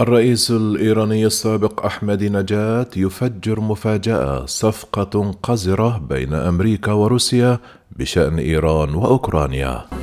الرئيس الإيراني السابق أحمد نجاد يفجر مفاجأة صفقة قذرة بين أمريكا وروسيا بشأن إيران وأوكرانيا.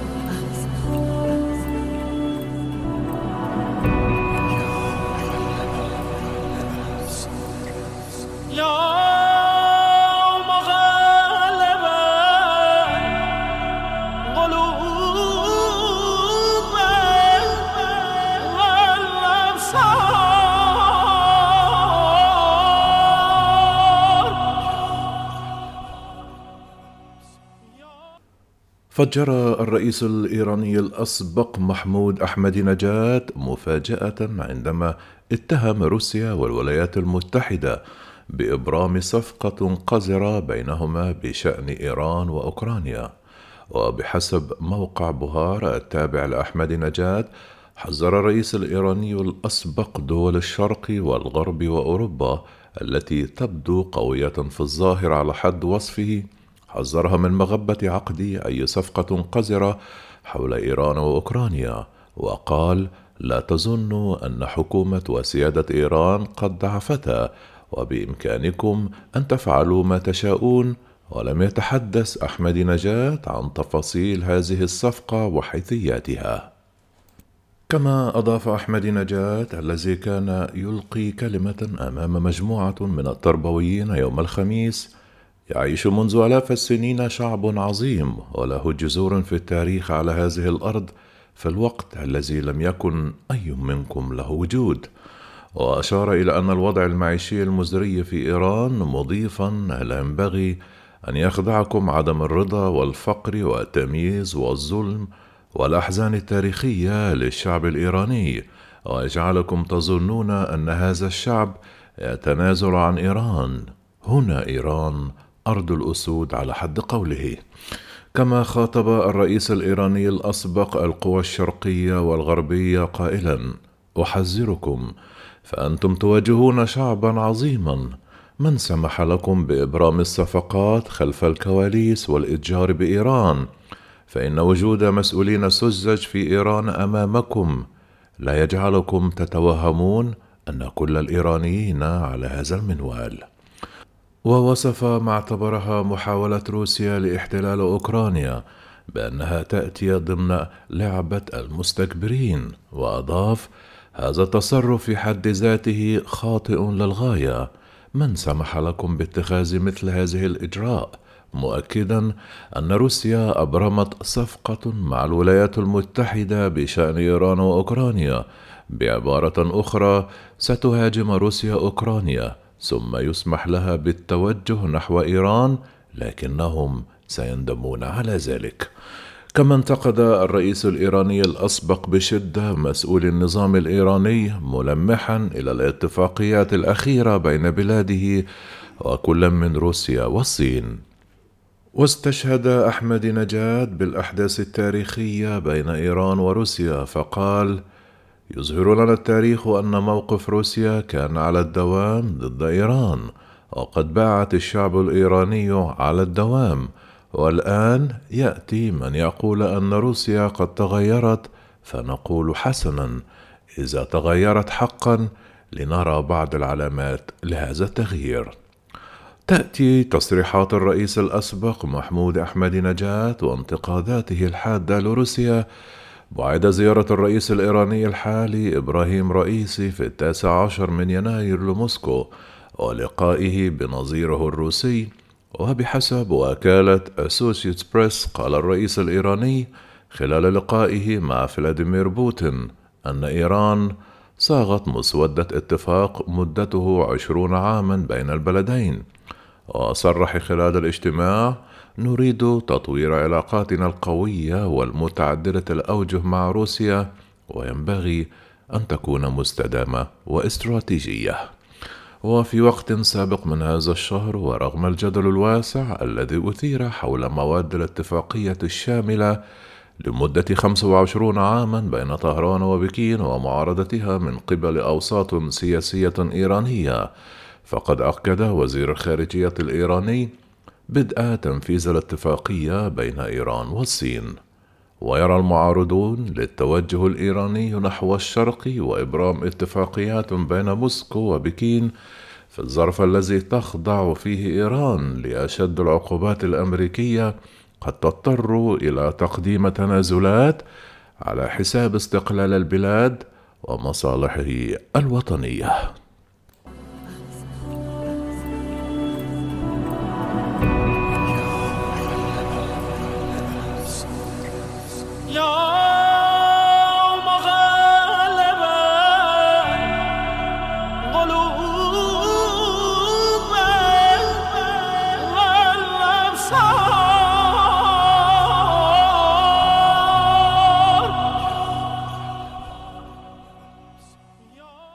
فجر الرئيس الإيراني الأسبق محمود أحمد نجاد مفاجأة عندما اتهم روسيا والولايات المتحدة بإبرام صفقة قذرة بينهما بشأن إيران وأوكرانيا. وبحسب موقع بوهار التابع لأحمد نجاد حذر الرئيس الإيراني الأسبق دول الشرق والغرب وأوروبا التي تبدو قوية في الظاهر على حد وصفه حذرها من مغبة عقد أي صفقة قذرة حول إيران وأوكرانيا وقال لا تظنوا أن حكومة وسيادة إيران قد ضعفتا وبإمكانكم أن تفعلوا ما تشاءون ولم يتحدث أحمد نجاة عن تفاصيل هذه الصفقة وحيثياتها. كما أضاف أحمد نجاة الذي كان يلقي كلمة أمام مجموعة من التربويين يوم الخميس يعيش منذ آلاف السنين شعب عظيم وله جذور في التاريخ على هذه الأرض في الوقت الذي لم يكن أي منكم له وجود. وأشار إلى أن الوضع المعيشي المزري في إيران مضيفا لا ينبغي أن يخدعكم عدم الرضا والفقر والتمييز والظلم والأحزان التاريخية للشعب الإيراني. ويجعلكم تظنون أن هذا الشعب يتنازل عن إيران. هنا إيران أرض الأسود على حد قوله. كما خاطب الرئيس الإيراني الأسبق القوى الشرقية والغربية قائلا أحذركم فأنتم تواجهون شعبا عظيما. من سمح لكم بإبرام الصفقات خلف الكواليس والإتجار بإيران؟ فإن وجود مسؤولين سذج في إيران أمامكم. لا يجعلكم تتوهمون أن كل الإيرانيين على هذا المنوال. ووصف ما اعتبرها محاولة روسيا لاحتلال أوكرانيا بأنها تأتي ضمن لعبة المستكبرين وأضاف هذا التصرف في حد ذاته خاطئ للغاية. من سمح لكم باتخاذ مثل هذه الإجراء؟ مؤكدا أن روسيا أبرمت صفقة مع الولايات المتحدة بشأن إيران وأوكرانيا بعبارة أخرى ستهاجم روسيا أوكرانيا ثم يسمح لها بالتوجه نحو إيران لكنهم سيندمون على ذلك. كما انتقد الرئيس الإيراني الأسبق بشدة مسؤول النظام الإيراني ملمحا إلى الاتفاقيات الأخيرة بين بلاده وكل من روسيا والصين. واستشهد أحمد نجاد بالأحداث التاريخية بين إيران وروسيا فقال يظهر لنا التاريخ أن موقف روسيا كان على الدوام ضد إيران وقد باعت الشعب الإيراني على الدوام. والآن يأتي من يقول أن روسيا قد تغيرت فنقول حسنا. إذا تغيرت حقا لنرى بعض العلامات لهذا التغيير. تأتي تصريحات الرئيس الأسبق محمود أحمد نجات وانتقاداته الحادة لروسيا بعد زيارة الرئيس الإيراني الحالي إبراهيم رئيسي في التاسع عشر من يناير لموسكو ولقائه بنظيره الروسي وبحسب وكالة أسوشيتد بريس قال الرئيس الإيراني خلال لقائه مع فلاديمير بوتين أن إيران صاغت مسودة اتفاق مدته عشرون عاما بين البلدين وصرح خلال الاجتماع نريد تطوير علاقاتنا القوية والمتعددة الأوجه مع روسيا وينبغي أن تكون مستدامة واستراتيجية. وفي وقت سابق من هذا الشهر ورغم الجدل الواسع الذي أثير حول مواد الاتفاقية الشاملة لمدة 25 عاما بين طهران وبكين ومعارضتها من قبل أوساط سياسية إيرانية فقد أكد وزير الخارجية الإيراني بدء تنفيذ الاتفاقية بين إيران والصين. ويرى المعارضون للتوجه الإيراني نحو الشرق وإبرام اتفاقيات بين موسكو وبكين في الظرف الذي تخضع فيه إيران لأشد العقوبات الأمريكية قد تضطر إلى تقديم تنازلات على حساب استقلال البلاد ومصالحه الوطنية. know